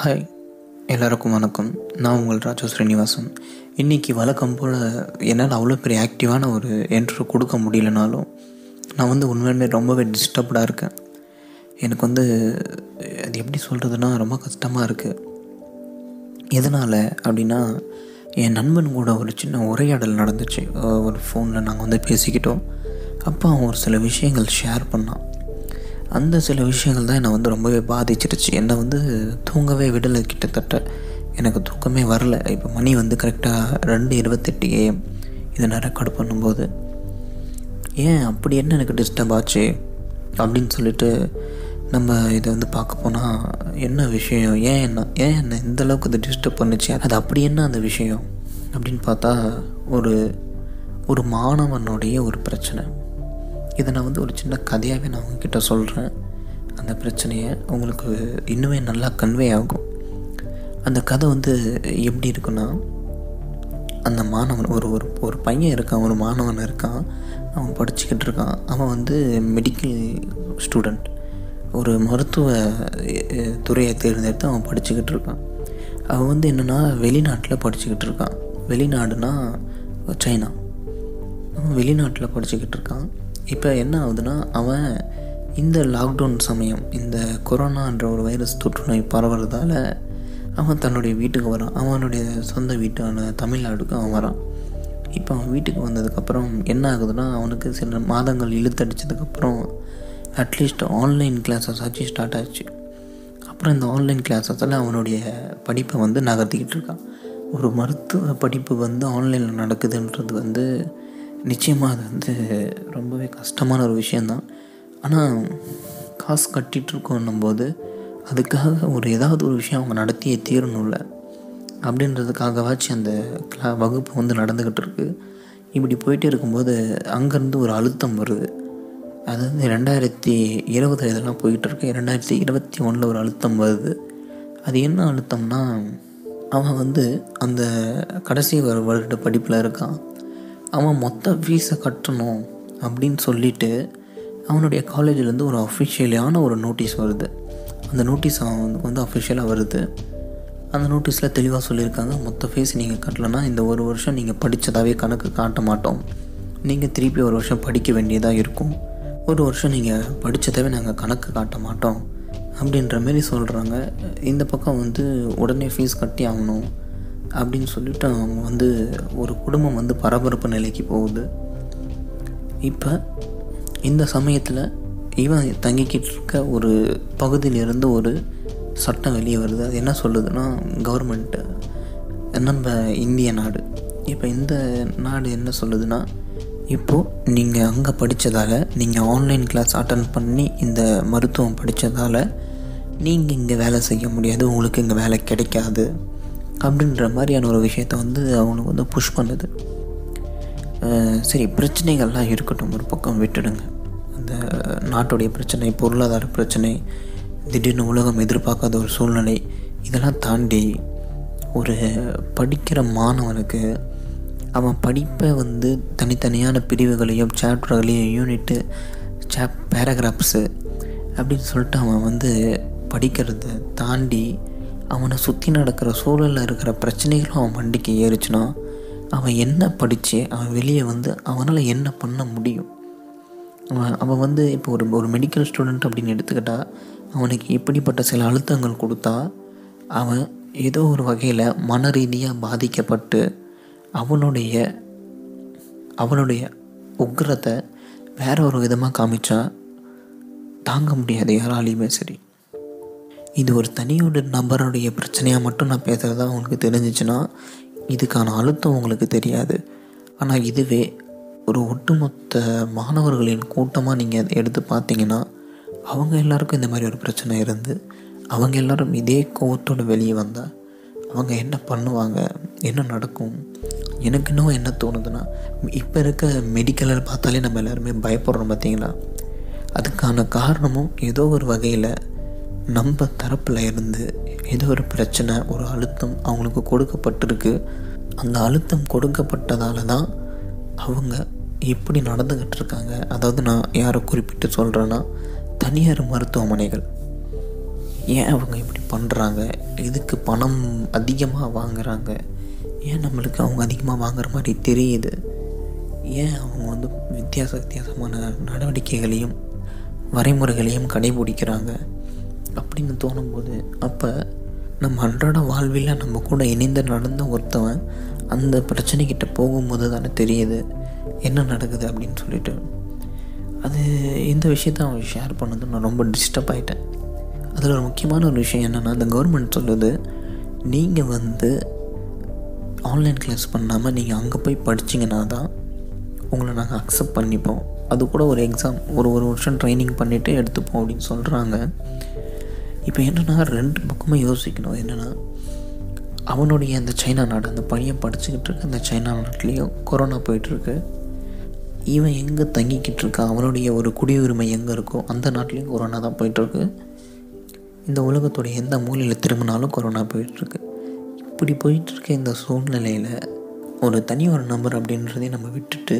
Hi. எல்லாருக்கும் வணக்கம். நான் உங்கள் ராஜு ஸ்ரீனிவாசன். இன்றைக்கி வழக்கம் போல் என்னால் அவ்வளோ பெரிய ஆக்டிவான ஒரு என்ட்ரு கொடுக்க முடியலனாலும் நான் வந்து உண்மையுமே ரொம்பவே டிஸ்டர்ப்டாக இருக்கேன். எனக்கு வந்து அது எப்படி சொல்கிறதுனா ரொம்ப கஷ்டமாக இருக்குது எதனால் அப்படின்னா என் நண்பன் கூட ஒரு சின்ன உரையாடல் நடந்துச்சு. ஒரு ஃபோனில் நாங்கள் வந்து பேசிக்கிட்டோம். அப்போ அவன் ஒரு சில விஷயங்கள் ஷேர் பண்ணான். அந்த சில விஷயங்கள் தான் என்னை வந்து ரொம்பவே பாதிச்சிருச்சு. என்னை வந்து தூங்கவே விடலை கிட்டத்தட்ட. எனக்கு தூக்கமே வரல. இப்போ மணி வந்து கரெக்டாக ரெண்டு இருபத்தெட்டு ஏஎம் இதை நான் ரெக்கார்ட் பண்ணும்போது. ஏன் அப்படி என்ன எனக்கு டிஸ்டர்ப் ஆச்சு? அப்படின்னு சொல்லிட்டு நம்ம இதை வந்து பார்க்க போனால் என்ன விஷயம்? ஏன் என்ன ஏன் என்ன இந்த அளவுக்கு இது டிஸ்டர்ப் பண்ணுச்சு? அது அப்படி என்ன அந்த விஷயம்? அப்படின்னு பார்த்தா ஒரு ஒரு மாணவனுடைய ஒரு பிரச்சனை. இதை நான் வந்து ஒரு சின்ன கதையாகவே நான் உங்ககிட்ட சொல்கிறேன். அந்த பிரச்சனையை உங்களுக்கு இன்னுமே நல்லா கன்வே ஆகும். அந்த கதை வந்து எப்படி இருக்குன்னா அந்த மாணவன் ஒரு ஒரு ஒரு பையன் இருக்கான் ஒரு மாணவன் இருக்கான் அவன் படிச்சுக்கிட்டு இருக்கான். அவன் வந்து மெடிக்கல் ஸ்டூடெண்ட் ஒரு மருத்துவ துறையை தேர்ந்தெடுத்து அவன் படிச்சுக்கிட்டு இருக்கான். அவன் வந்து என்னென்னா வெளிநாட்டில் படிச்சுக்கிட்டு இருக்கான். வெளிநாடுனா சைனா. அவன் வெளிநாட்டில் படிச்சுக்கிட்டு இருக்கான். இப்போ என்ன ஆகுதுன்னா அவன் இந்த லாக்டவுன் சமயம் இந்த கொரோனான்ற ஒரு வைரஸ் தொற்றுநோய் பரவுறதால அவன் தன்னுடைய வீட்டுக்கு வரான். அவனுடைய சொந்த வீட்டான தமிழ்நாடுக்கு அவன் வரான். இப்போ அவன் வீட்டுக்கு வந்ததுக்கப்புறம் என்ன ஆகுதுன்னா அவனுக்கு சில மாதங்கள் இழுத்தடிச்சதுக்கப்புறம் அட்லீஸ்ட் ஆன்லைன் கிளாஸஸ் ஆச்சு ஸ்டார்ட் ஆச்சு. அப்புறம் இந்த ஆன்லைன் கிளாஸஸில் அவனுடைய படிப்பை வந்து நகர்த்திக்கிட்டு இருக்கான். ஒரு மருத்துவ படிப்பு வந்து ஆன்லைனில் நடக்குதுன்றது வந்து நிச்சயமாக அது வந்து ரொம்பவே கஷ்டமான ஒரு விஷயந்தான். ஆனால் காசு கட்டிகிட்ருக்கோன்னும் போது அதுக்காக ஒரு ஏதாவது ஒரு விஷயம் அவங்க நடத்தியே தீரணும்ல. அப்படின்றதுக்காகவாச்சும் அந்த கிளா வகுப்பு வந்து நடந்துக்கிட்டு இருக்குது இப்படி போயிட்டே இருக்கும்போது அங்கேருந்து ஒரு அழுத்தம் வருது. அதாவது ரெண்டாயிரத்தி இருபது இதெல்லாம் போயிட்டுருக்கு. ரெண்டாயிரத்தி இருபத்தி ஒன்றில் ஒரு அழுத்தம் வருது. அது என்ன அழுத்தம்னா அவன் வந்து அந்த கடைசி வரு வருட படிப்பில் இருக்கான். அவன் மொத்த ஃபீஸை கட்டணும் அப்படின்னு சொல்லிட்டு அவனுடைய காலேஜிலேருந்து ஒரு அஃபிஷியலான ஒரு நோட்டீஸ் வருது. அந்த நோட்டீஸ் அவனுக்கு வந்து அஃபிஷியலாக வருது. அந்த நோட்டீஸில் தெளிவாக சொல்லியிருக்காங்க மொத்த ஃபீஸ் நீங்கள் கட்டலைன்னா இந்த ஒரு வருஷம் நீங்கள் படித்ததாகவே கணக்கு காட்ட மாட்டோம். நீங்கள் திருப்பி ஒரு வருஷம் படிக்க வேண்டியதாக இருக்கும். ஒரு வருஷம் நீங்கள் படித்ததாகவே நாங்கள் கணக்கு காட்ட மாட்டோம். அப்படின்ற மாரி சொல்கிறாங்க இந்த பக்கம் வந்து உடனே ஃபீஸ் கட்டி ஆகணும். அப்படின்னு சொல்லிட்டு அவங்க வந்து ஒரு குடும்பம் வந்து பரபரப்பு நிலைக்கு போகுது. இப்போ இந்த சமயத்தில் இவன் தங்கிக்கிட்டு இருக்க ஒரு பகுதியிலிருந்து ஒரு சட்டம் வெளியே வருது. அது என்ன சொல்லுதுன்னா கவர்மெண்ட்டு நம்ம இந்திய நாடு. இப்போ இந்த நாடு என்ன சொல்லுதுன்னா இப்போது நீங்கள் அங்கே படித்ததால் நீங்கள் ஆன்லைன் கிளாஸ் அட்டன் பண்ணி இந்த மருத்துவம் படித்ததால் நீங்கள் இங்கே வேலை செய்ய முடியாது உங்களுக்கு இங்கே வேலை கிடைக்காது. அப்படின்ற மாதிரியான ஒரு விஷயத்த வந்து அவங்களுக்கு வந்து புஷ் பண்ணுது. சரி பிரச்சனைகள்லாம் இருக்கட்டும் ஒரு பக்கம் விட்டுடுங்க. அந்த நாட்டுடைய பிரச்சனை பொருளாதார பிரச்சனை திடீர்னு உலகம் எதிர்பார்க்காத ஒரு சூழ்நிலை இதெல்லாம் தாண்டி ஒரு படிக்கிற மாணவனுக்கு அவன் படிப்பை வந்து தனித்தனியான பிரிவுகளையும் சாப்டர்களையும் யூனிட்டு சாப் பேராகிராஃப்ஸு அப்படின்னு சொல்லிட்டு அவன் வந்து படிக்கிறத தாண்டி அவனை சுற்றி நடக்கிற சூழலில் இருக்கிற பிரச்சனைகளும் அவன் வண்டிக்கு ஏறிச்சுன்னா அவன் என்ன படித்து அவன் வெளியே வந்து அவனால் என்ன பண்ண முடியும்? அவன் அவன் வந்து இப்போ ஒரு ஒரு மெடிக்கல் ஸ்டூடெண்ட் அப்படின்னு எடுத்துக்கிட்டால் அவனுக்கு இப்படிப்பட்ட சில அழுத்தங்கள் கொடுத்தா அவன் ஏதோ ஒரு வகையில் மன ரீதியாக பாதிக்கப்பட்டு அவனுடைய அவனுடைய உக்ரத்தை வேற ஒரு விதமாக காமிச்சா தாங்க முடியாது யாராலையுமே சரி. இது ஒரு தனியோட நபருடைய பிரச்சனையாக மட்டும் நான் பேசுகிறதா உங்களுக்கு தெரிஞ்சிச்சுன்னா இதுக்கான அழுத்தம் உங்களுக்கு தெரியாது. ஆனால் இதுவே ஒரு ஒட்டுமொத்த மாணவர்களின் கூட்டமாக நீங்கள் எடுத்து பார்த்தீங்கன்னா அவங்க எல்லாருக்கும் இந்த மாதிரி ஒரு பிரச்சனை இருந்து அவங்க எல்லாரும் இதே கோவத்தோடு வெளியே வந்தால் அவங்க என்ன பண்ணுவாங்க என்ன நடக்கும் எனக்கு இன்னும் என்ன தோணுதுன்னா இப்போ இருக்க மெடிக்கலில் பார்த்தாலே நம்ம எல்லாருமே பயப்படுறோம் பார்த்தீங்களா? அதுக்கான காரணமும் ஏதோ ஒரு வகையில் நம்ம தரப்பில் இருந்து ஏதோ ஒரு பிரச்சனை ஒரு அழுத்தம் அவங்களுக்கு கொடுக்கப்பட்டிருக்கு. அந்த அழுத்தம் கொடுக்கப்பட்டதால தான் அவங்க இப்படி நடந்துக்கிட்டு இருக்காங்க அதாவது நான் யாரை குறிப்பிட்டு சொல்கிறேன்னா தனியார் மருத்துவமனைகள். ஏன் அவங்க இப்படி பண்ணுறாங்க இதுக்கு பணம் அதிகமாக வாங்குறாங்க? ஏன் நம்மளுக்கு அவங்க அதிகமாக வாங்குற மாதிரி தெரியுது? ஏன் அவங்க வந்து வித்தியாச வித்தியாசமான நடவடிக்கைகளையும் வரைமுறைகளையும் கடைபிடிக்கிறாங்க? அப்படின்னு தோணும்போது அப்போ நம்ம அன்றாட வாழ்வில் நம்ம கூட இணைந்து நடந்த ஒருத்தவன் அந்த பிரச்சனைக்கிட்ட போகும்போது தானே தெரியுது என்ன நடக்குது அப்படின்னு சொல்லிட்டு. அது இந்த விஷயத்த அவன் ஷேர் பண்ணது நான் ரொம்ப டிஸ்டர்ப் ஆகிட்டேன் அதில் ஒரு முக்கியமான ஒரு விஷயம் என்னென்னா அந்த கவர்மெண்ட் சொல்லுது நீங்கள் வந்து ஆன்லைன் கிளாஸ் பண்ணாமல் நீங்கள் அங்கே போய் படிச்சிங்கன்னா தான் உங்களை நாங்கள் அக்செப்ட் பண்ணிப்போம். அது கூட ஒரு எக்ஸாம் ஒரு ஒரு வருஷம் ட்ரைனிங் பண்ணிவிட்டு எடுத்துப்போம் அப்படின்னு சொல்கிறாங்க இப்போ என்னென்னா ரெண்டு பக்கமும் யோசிக்கணும். என்னென்னா அவனுடைய அந்த சைனா நாடு அந்த பையன் படிச்சுக்கிட்டு இருக்க அந்த சைனா நாட்டிலையும் கொரோனா போயிட்டுருக்கு. இவன் எங்கே தங்கிக்கிட்டு இருக்கா அவனுடைய ஒரு குடியுரிமை எங்கே இருக்கோ அந்த நாட்டிலையும் கொரோனா தான் போயிட்டுருக்கு. இந்த உலகத்துடைய எந்த மூலையில் திரும்பினாலும் கொரோனா போயிட்டுருக்கு. இப்படி போயிட்டுருக்க இந்த சூழ்நிலையில் ஒரு தனி ஒரு நம்பர் அப்படின்றதே நம்ம விட்டுட்டு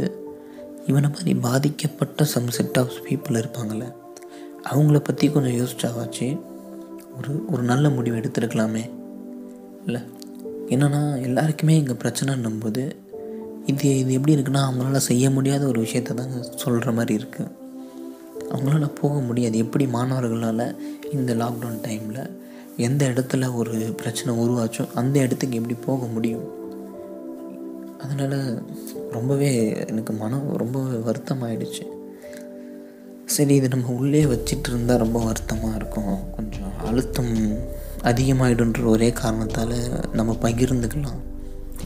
இவனை மாதிரி பாதிக்கப்பட்ட சம் செட் ஆஃப் பீப்புள் இருப்பாங்கள்ல அவங்கள பற்றி கொஞ்சம் யோசிச்சாவாச்சு? ஒரு ஒரு நல்ல முடிவு எடுத்துருக்கலாமே. இல்லை? என்னென்னா எல்லாருக்குமே இங்கே பிரச்சனைன்னும் போது இது இது எப்படி இருக்குன்னா அவங்களால செய்ய முடியாத ஒரு விஷயத்த தாங்க சொல்கிற மாதிரி இருக்குது அவங்களால போக முடியாது. எப்படி மாணவர்களால் இந்த லாக்டவுன் டைமில் எந்த இடத்துல ஒரு பிரச்சனை உருவாச்சோ அந்த இடத்துக்கு எப்படி போக முடியும்? அதனால் ரொம்பவே எனக்கு மனம் ரொம்ப வருத்தமாயிடுச்சு. சரி இது நம்ம உள்ளே வச்சிட்டு இருந்தால் ரொம்ப வருத்தமாக இருக்கும். கொஞ்சம் அழுத்தம் அதிகமாகிடுன்ற ஒரே காரணத்தால் நம்ம பகிர்ந்துக்கலாம்.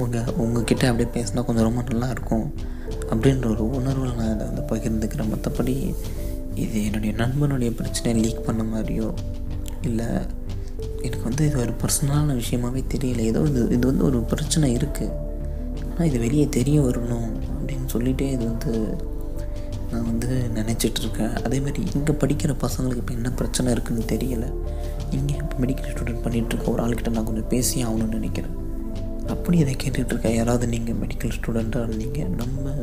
உங்கள் உங்ககிட்ட அப்படியே பேசினா கொஞ்சம் ரொம்ப நல்லா இருக்கும். அப்படின்ற ஒரு உணர்வில் நான் அதை வந்து பகிர்ந்துக்கிறேன். மற்றபடி இது என்னுடைய நண்பனுடைய பிரச்சனையை லீக் பண்ண மாதிரியோ இல்லை எனக்கு வந்து இது ஒரு பர்சனலான விஷயமாவே தெரியல. ஏதோ இது இது வந்து ஒரு பிரச்சனை இருக்குது ஆனால் இது வெளியே தெரிய வரணும் அப்படின்னு சொல்லிகிட்டே இது வந்து நான் வந்து நினச்சிட்ருக்கேன். அதேமாதிரி இங்கே படிக்கிற பசங்களுக்கு இப்போ என்ன பிரச்சனை இருக்குதுன்னு தெரியலை. இங்கே இப்போ மெடிக்கல் ஸ்டூடெண்ட் பண்ணிகிட்ருக்க ஒரு ஆள்கிட்ட நான் கொஞ்சம் பேசி ஆகணும்னு நினைக்கிறேன். அப்படி இதை கேட்டுட்ருக்கேன் யாராவது நீங்கள் மெடிக்கல் ஸ்டூடெண்ட்டாக இருந்தீங்க நம்ம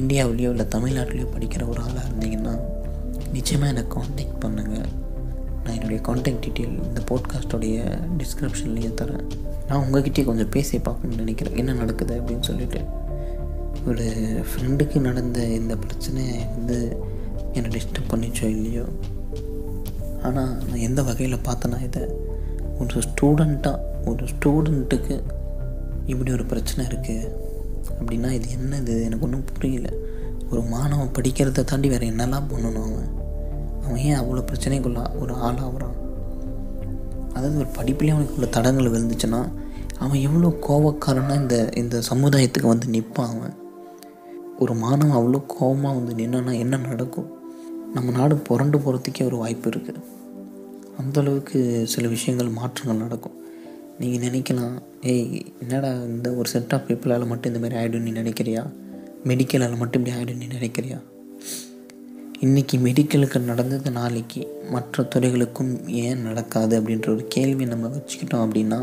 இந்தியாவிலேயோ இல்லை தமிழ்நாட்டிலையோ படிக்கிற ஒரு ஆளாக இருந்தீங்கன்னா நிச்சயமாக எனக்கு காண்டாக்ட் பண்ணுங்கள் நான் என்னுடைய காண்டாக்ட் டீட்டெயில் இந்த போட்காஸ்ட்டோடைய டிஸ்கிரிப்ஷன்லேயே தரேன். நான் உங்ககிட்டயே கொஞ்சம் பேசி பார்க்கணும்னு நினைக்கிறேன். என்ன நடக்குது அப்படின்னு சொல்லிட்டு. ஒரு ஃப்ரெண்டுக்கு நடந்த இந்த பிரச்சனை வந்து என்னை டிஸ்டர்ப் பண்ணிச்சோ இல்லையோ? ஆனால் நான் எந்த வகையில் பார்த்தேன்னா இதை? ஒரு ஸ்டூடெண்ட்டாக ஒரு ஸ்டூடெண்ட்டுக்கு இப்படி ஒரு பிரச்சனை இருக்குது அப்படின்னா இது என்னது? எனக்கு ஒன்றும் புரியல. ஒரு மாணவன் படிக்கிறத தாண்டி வேறு என்னெல்லாம் பண்ணணும் அவன்? அவன் ஏன் அவ்வளோ பிரச்சனைக்குள்ள ஒரு ஆளாகிறான் அதாவது ஒரு படிப்புலேயே அவனுக்கு உள்ள தடங்கள் விழுந்துச்சுன்னா அவன் எவ்வளோ கோவக்காரனாக இந்த இந்த சமுதாயத்துக்கு வந்து நிற்பான் அவன்? ஒரு மாணவன் அவ்வளோ கோபமாக வந்து நின்னா என்ன நடக்கும்? நம்ம நாடு புரண்டு போகிறதுக்கே ஒரு வாய்ப்பு இருக்குது அந்தளவுக்கு சில விஷயங்கள் மாற்றங்கள் நடக்கும். நீங்கள் நினைக்கலாம் ஏய் என்னடா இந்த ஒரு செட் ஆஃப் பீப்புளால் மட்டும் இந்தமாதிரி ஆகிடும் நீ நினைக்கிறியா? மெடிக்கலால் மட்டும் இப்படி ஆகிடும் நீ நினைக்கிறியா? இன்றைக்கி மெடிக்கலுக்கு நடந்தது நாளைக்கு மற்ற துறைகளுக்கும் ஏன் நடக்காது அப்படின்ற ஒரு கேள்வி நம்ம வச்சுக்கிட்டோம் அப்படின்னா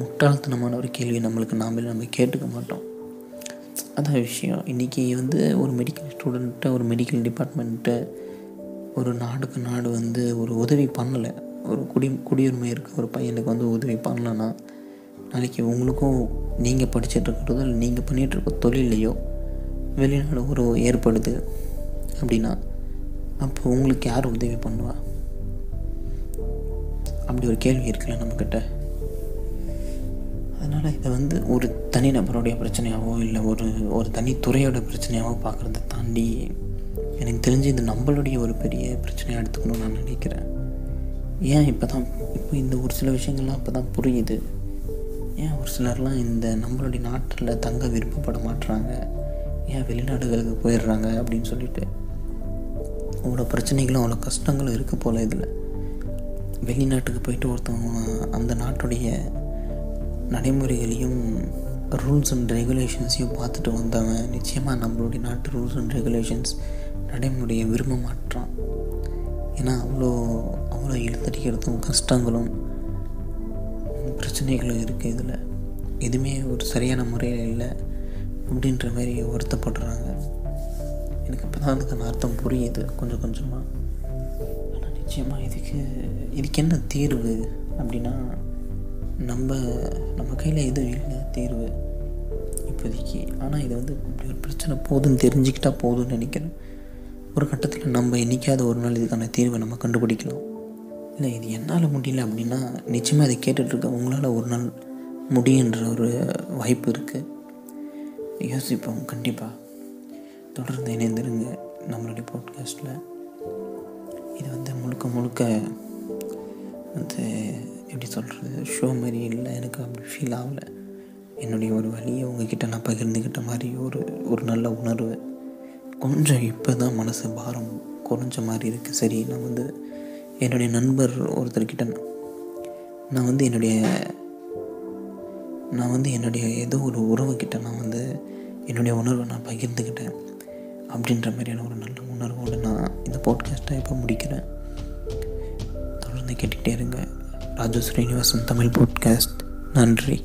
முட்டாள்தனமான ஒரு கேள்வி நம்மளுக்கு நாமளே நம்ம கேட்டுக்க மாட்டோம். அதான் விஷயம். இன்றைக்கி வந்து ஒரு மெடிக்கல் ஸ்டூடெண்ட்டை ஒரு மெடிக்கல் டிபார்ட்மெண்ட்டை ஒரு நாடுக்கு நாடு வந்து ஒரு உதவி பண்ணலை. ஒரு குடி குடியுரிமை இருக்க ஒரு பையனுக்கு வந்து உதவி பண்ணலன்னா நாளைக்கு உங்களுக்கும் நீங்கள் படிச்சுட்டு இருக்கிறதோ இல்லை நீங்கள் பண்ணிகிட்ருக்க தொழிலையோ வெளிநாடு ஒரு ஏற்படுது அப்படின்னா அப்போ உங்களுக்கு யார் உதவி பண்ணுவா? அப்படி ஒரு கேள்வி இருக்குல்ல நம்மக்கிட்ட அதனால் இதை வந்து ஒரு தனிநபருடைய பிரச்சனையாவோ இல்லை ஒரு ஒரு தனித்துறையோட பிரச்சனையாவோ பார்க்குறத தாண்டி எனக்கு தெரிஞ்சு இது நம்மளுடைய ஒரு பெரிய பிரச்சனையாக எடுத்துக்கணும்னு நான் நினைக்கிறேன். ஏன் இப்போ தான் இப்போ இந்த ஒரு சில விஷயங்கள்லாம் இப்போ தான் புரியுது. ஏன் ஒரு சிலர்லாம் இந்த நம்மளுடைய நாட்டில் தங்க விருப்பப்பட மாட்டுறாங்க ஏன் வெளிநாடுகளுக்கு போயிடுறாங்க அப்படின்னு சொல்லிட்டு. அவ்வளோ பிரச்சனைகளும் அவ்வளோ கஷ்டங்களும் இருக்குது போல் இதில். வெளிநாட்டுக்கு போயிட்டு ஒருத்தவங்க அந்த நாட்டுடைய நடைமுறைகளையும் ரூல்ஸ் அண்ட் ரெகுலேஷன்ஸையும் பார்த்துட்டு வந்தவன் நிச்சயமாக நம்மளுடைய நாட்டு ரூல்ஸ் அண்ட் ரெகுலேஷன்ஸ் நடைமுறையை விரும்ப மாட்டான். ஏன்னா அவ்வளோ அவ்வளோ இழுத்தடிக்கிறதும் கஷ்டங்களும் பிரச்சனைகளும் இருக்குது இதில். எதுவுமே ஒரு சரியான முறையில் இல்லை அப்படின்ற மாதிரி வருத்தப்படுறாங்க. எனக்கு இப்போ தான் அதுக்கான அர்த்தம் புரியுது கொஞ்சம் கொஞ்சமாக ஆனால் நிச்சயமாக இதுக்கு இதுக்கு என்ன தீர்வு அப்படின்னா நம்ம நம்ம கையில் எதுவும் இல்லை தீர்வு இப்போதைக்கு. ஆனால் இது வந்து இப்படி ஒரு பிரச்சனை போதுன்னு தெரிஞ்சுக்கிட்டா போதும்னு நினைக்கிறேன். ஒரு கட்டத்தில் நம்ம என்றைக்காவது ஒரு நாள் இதுக்கான தீர்வை நம்ம கண்டுபிடிக்கலாம். இல்லை இது என்னால் முடியல அப்படின்னா நிச்சயமாக அதை கேட்டுட்ருக்க உங்களால் ஒரு நாள் முடியுன்ற ஒரு வாய்ப்பு இருக்குது யோசிப்போம் கண்டிப்பாக தொடர்ந்து இணைந்திருங்க நம்மளுடைய பாட்காஸ்ட்டில் இது வந்து முழுக்க முழுக்க வந்து எப்படி சொல்கிறது ஷோ மாதிரி இல்லை எனக்கு அப்படி ஃபீல் ஆகலை. என்னுடைய ஒரு வழியை உங்ககிட்ட நான் பகிர்ந்துக்கிட்ட மாதிரி ஒரு ஒரு நல்ல உணர்வு கொஞ்சம் இப்போ தான் மனசு பாரம் குறைஞ்ச மாதிரி இருக்குது சரி நான் வந்து என்னுடைய நண்பர் ஒருத்தர்கிட்ட நான் வந்து என்னுடைய நான் வந்து என்னுடைய ஏதோ ஒரு உறவுக்கிட்ட நான் வந்து என்னுடைய உணர்வை நான் பகிர்ந்துக்கிட்டேன் அப்படின்ற மாதிரியான ஒரு நல்ல உணர்வோடு நான் இந்த பாட்காஸ்ட்டை இப்போ முடிக்கிறேன். தொடர்ந்து கேட்டுக்கிட்டே இருங்க. ராஜு ஸ்ரீனிவாசன் தமிழ் பாட்காஸ்ட் நன்றி.